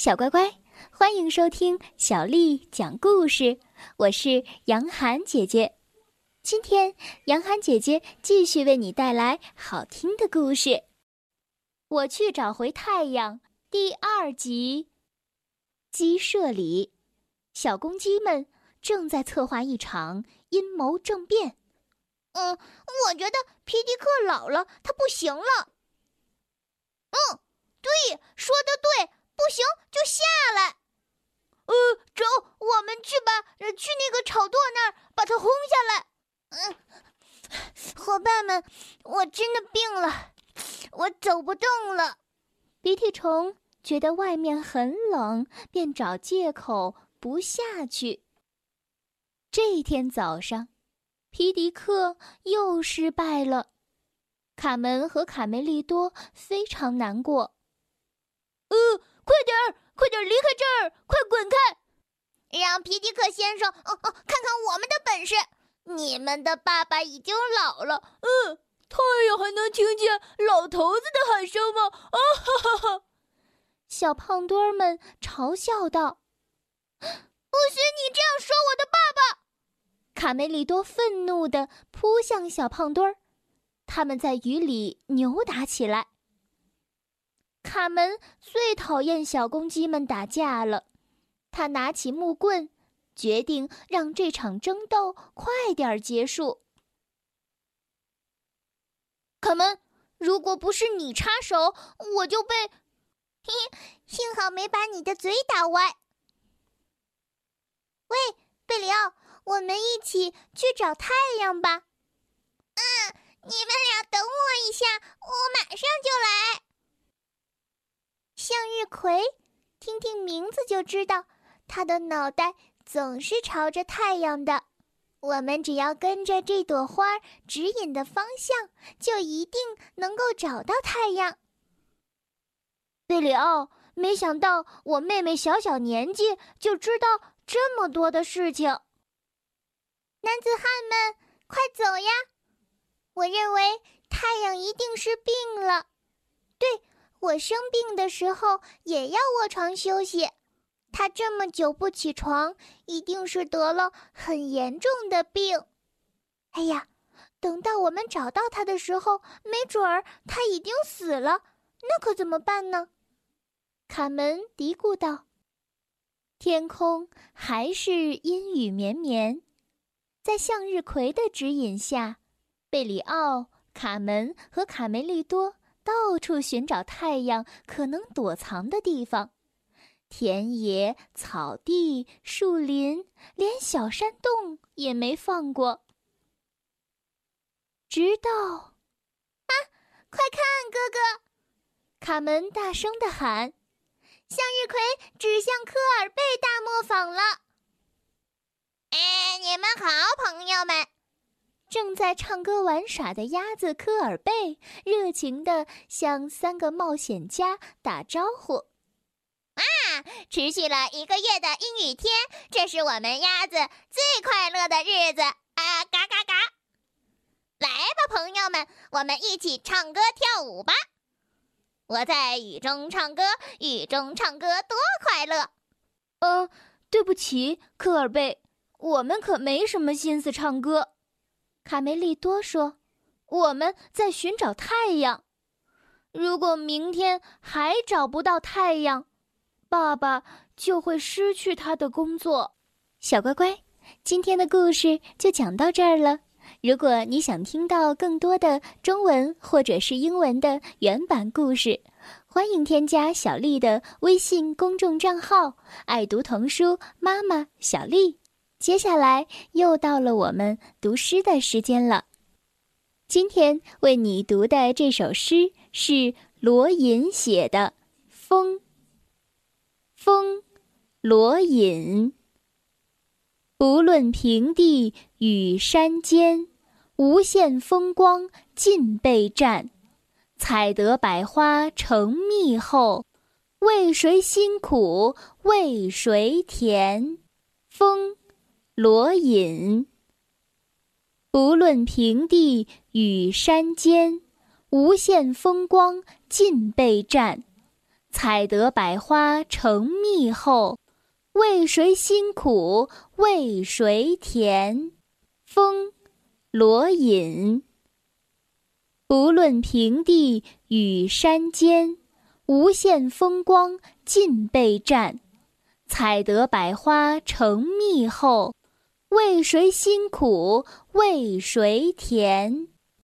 小乖乖，欢迎收听小丽讲故事。我是杨涵姐姐，今天杨涵姐姐继续为你带来好听的故事。我去找回太阳第二集。鸡舍里，小公鸡们正在策划一场阴谋政变。嗯，我觉得皮迪克老了，他不行了。嗯，对，说的对。不行就下来，呃，走，我们去吧，去那个草垛那儿把它轰下来。嗯，伙伴们，我真的病了，我走不动了。鼻涕虫觉得外面很冷，便找借口不下去。这天早上，皮迪克又失败了，卡门和卡梅利多非常难过。呃。快点儿，快点儿离开这儿！快滚开，让皮迪克先生哦哦看看我们的本事。你们的爸爸已经老了，嗯，太阳还能听见老头子的喊声吗？啊哈哈哈！小胖墩儿们嘲笑道：“不许你这样说我的爸爸！”卡梅利多愤怒地扑向小胖墩儿，他们在雨里扭打起来。卡门最讨厌小公鸡们打架了，他拿起木棍，决定让这场争斗快点结束。卡门，如果不是你插手，我就被……嘿，幸好没把你的嘴打歪。喂，贝里奥，我们一起去找太阳吧。嗯，你们俩等我一下，我马上就来。向日葵，听听名字就知道，它的脑袋总是朝着太阳的。我们只要跟着这朵花指引的方向，就一定能够找到太阳。贝里奥，没想到我妹妹小小年纪就知道这么多的事情。男子汉们，快走呀！我认为太阳一定是病了。对。我生病的时候也要卧床休息，他这么久不起床，一定是得了很严重的病。哎呀，等到我们找到他的时候，没准儿他已经死了，那可怎么办呢？卡门嘀咕道。天空还是阴雨绵绵，在向日葵的指引下，贝里奥、卡门和卡梅利多。到处寻找太阳可能躲藏的地方，田野、草地、树林，连小山洞也没放过。直到，啊，快看，哥哥！卡门大声的喊：“向日葵指向科尔贝大磨坊了！”哎，你们好，朋友们。正在唱歌玩耍的鸭子科尔贝热情地向三个冒险家打招呼：“啊，持续了一个月的阴雨天，这是我们鸭子最快乐的日子！啊，嘎嘎嘎！来吧，朋友们，我们一起唱歌跳舞吧！我在雨中唱歌，雨中唱歌多快乐！呃，对不起，科尔贝，我们可没什么心思唱歌。”卡梅利多说：“我们在寻找太阳。如果明天还找不到太阳，爸爸就会失去他的工作。”小乖乖，今天的故事就讲到这儿了。如果你想听到更多的中文或者是英文的原版故事，欢迎添加小丽的微信公众账号“爱读童书妈妈小丽”。接下来又到了我们读诗的时间了。今天为你读的这首诗是罗隐写的《风》。风，罗隐。不论平地与山尖，无限风光尽被占。采得百花成蜜后，为谁辛苦为谁甜？风。罗隐。不论平地与山尖，无限风光尽被占。采得百花成蜜后，为谁辛苦为谁甜？风，罗隐。不论平地与山尖，无限风光尽被占。采得百花成蜜后，为谁辛苦为谁甜？